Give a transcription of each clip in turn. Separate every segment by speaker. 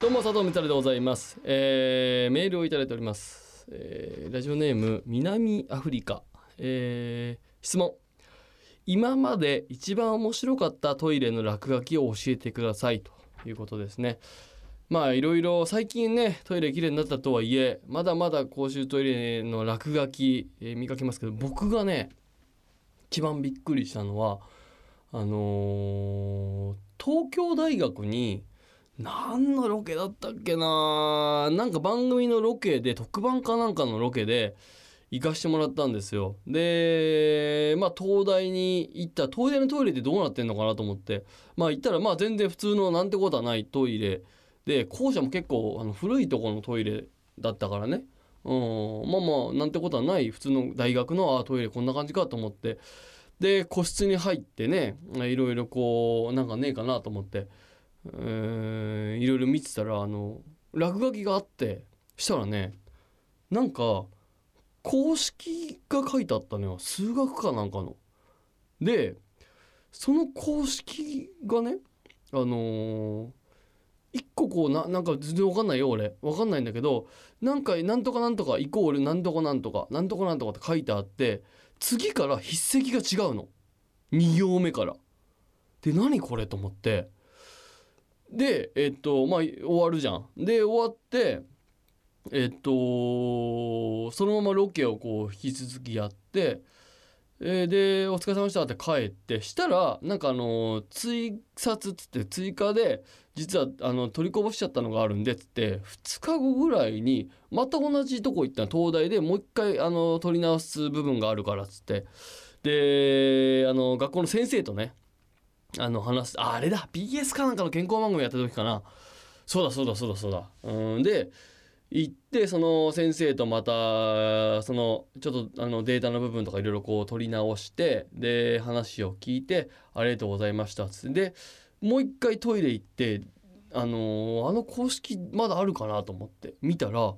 Speaker 1: どうも佐藤光晴でございます、えーメールをいただいております、えーラジオネーム南アフリカ、えー質問。今まで一番面白かったトイレの落書きを教えてください。ということですね。まあいろいろ最近ねトイレきれいになったとはいえまだまだ公衆トイレの落書き、えー見かけますけど僕がね一番びっくりしたのはあのー東京大学に何のロケだったっけな。なんか番組のロケで特番かなんかのロケで行かしてもらったんですよ。でまあ東大に行った東大のトイレってどうなってんのかなと思って。まあ行ったらまあ全然普通のなんてことはないトイレ。で校舎も結構あの古いとこのトイレだったからね。うん。まあまあなんてことはない普通の大学のあトイレこんな感じかと思って。で個室に入ってねいろいろこうなんかねえかなと思って。えーいろいろ見てたらあの落書きがあってしたらねなんか公式が書いてあったのよ数学かなんかの。でその公式がねあのー一個こうななんか全然わかんないよ俺わかんないんだけどなんかなんとかなんとかイコールなんとかなんとかなんとかなんとかって書いてあって次から筆跡が違うの2行目から。で何これと思ってでえっとまあ終わるじゃん。で終わってえっとそのままロケをこう引き続きやって、えーで「お疲れ様でした」って帰ってしたらなんかあの追撮っつって追加で実はあの取りこぼしちゃったのがあるんでっつって2日後ぐらいにまた同じとこ行った東大でもう一回あの取り直す部分があるからっつってであの学校の先生とねあの話あれだ。BS かなんかの健康番組やった時かな。そうだそうだそうだそうだ。うんで行ってその先生とまたそのちょっとあのデータの部分とかいろいろこう取り直してで話を聞いてありがとうございました。っつってでもう一回トイレ行ってあのあの公式まだあるかなと思って見たら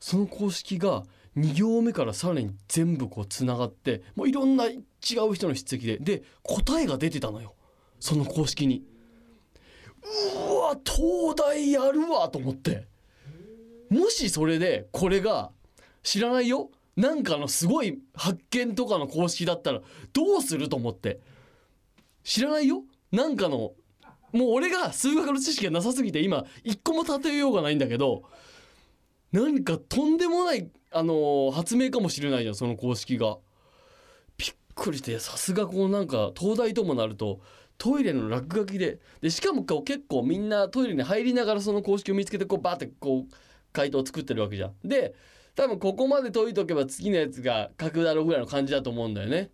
Speaker 1: その公式が2行目からさらに全部こうつながってもういろんな違う人の筆跡でで答えが出てたのよ。その公式に。うわ東大やるわと思って。もしそれでこれが知らないよ。なんかのすごい発見とかの公式だったらどうすると思って。知らないよ。なんかのもう俺が数学の知識がなさすぎて今一個も例えようがないんだけど。何かとんでもないあの発明かもしれないじゃんその公式が。びっくりしてさすがこうなんか東大ともなるとトイレの落書きででしかもこう結構みんなトイレに入りながらその公式を見つけてこうバーってこう回答を作ってるわけじゃん。で多分ここまで解いとけば次のやつが書くだろうぐらいの感じだと思うんだよね。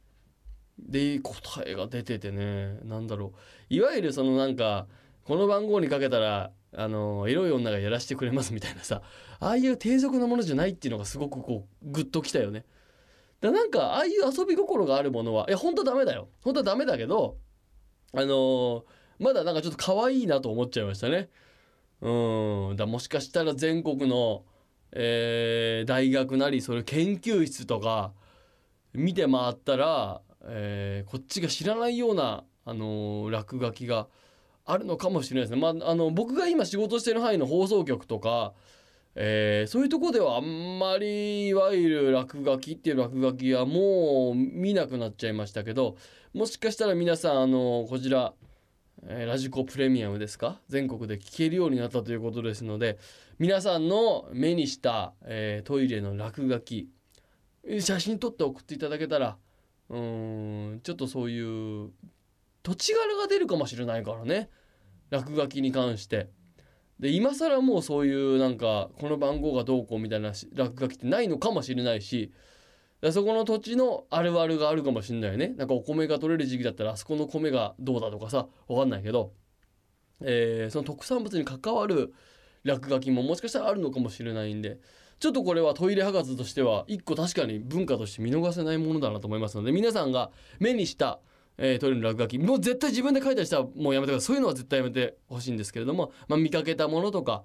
Speaker 1: で答えが出ててねなんだろういわゆるそのなんかこの番号にかけたらあのエロい女がやらせてくれますみたいなさああいう低俗なものじゃないっていうのがすごくこうグッときたよね。だなんかああいう遊び心があるものはいや本当はダメだよ本当はダメだけどあのーまだなんかちょっと可愛いなと思っちゃいましたね。うんだもしかしたら全国の、えー大学なりそれ研究室とか見て回ったら、えーこっちが知らないような、あのー落書きがあるのかもしれないですね。まあ、あの僕が今仕事してる範囲の放送局とか、えーそういうとこではあんまりいわゆる落書きっていう落書きはもう見なくなっちゃいましたけどもしかしたら皆さんあのこちら、えーラジコプレミアムですか？全国で聞けるようになったということですので皆さんの目にした、えートイレの落書き写真撮って送っていただけたらうーんちょっとそういう土地柄が出るかもしれないからね落書きに関して。で今更もうそういうなんかこの番号がどうこうみたいな落書きってないのかもしれないしそこの土地のあるあるがあるかもしれないよね。なんかお米が取れる時期だったらあそこの米がどうだとかさわかんないけどえーその特産物に関わる落書きももしかしたらあるのかもしれないんでちょっとこれはトイレ博士としては一個確かに文化として見逃せないものだなと思いますので皆さんが目にした、えートイレの落書きもう絶対自分で書いたりしたらもうやめてくださいそういうのは絶対やめてほしいんですけれども、まあ、見かけたものとか、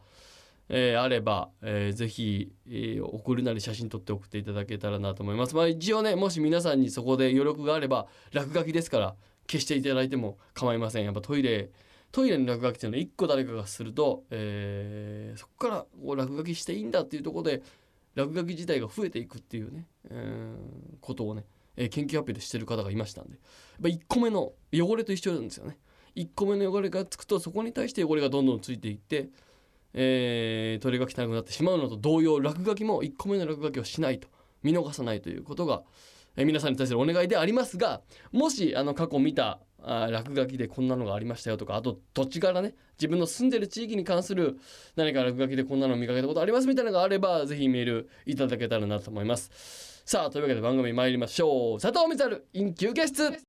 Speaker 1: えーあれば、えーぜひ、えー送るなり写真撮って送っていただけたらなと思います。まあ、一応ねもし皆さんにそこで余力があれば落書きですから消していただいても構いません。やっぱトイレトイレの落書きっていうのは一個誰かがすると、えーそこからこう落書きしていいんだっていうところで落書き自体が増えていくっていうね、えーことをね、えー研究発表でしてる方がいましたんでやっぱ1個目の汚れと一緒なんですよね。1個目の汚れがつくとそこに対して汚れがどんどんついていって、えー、トレが汚くなってしまうのと同様落書きも1個目の落書きをしないと見逃さないということが、えー皆さんに対するお願いでありますがもしあの過去見たあ落書きでこんなのがありましたよとかあと土地からね自分の住んでる地域に関する何か落書きでこんなの見かけたことありますみたいなのがあればぜひメールいただけたらなと思いますさあというわけで番組参りましょう。佐藤光春 in 休憩室。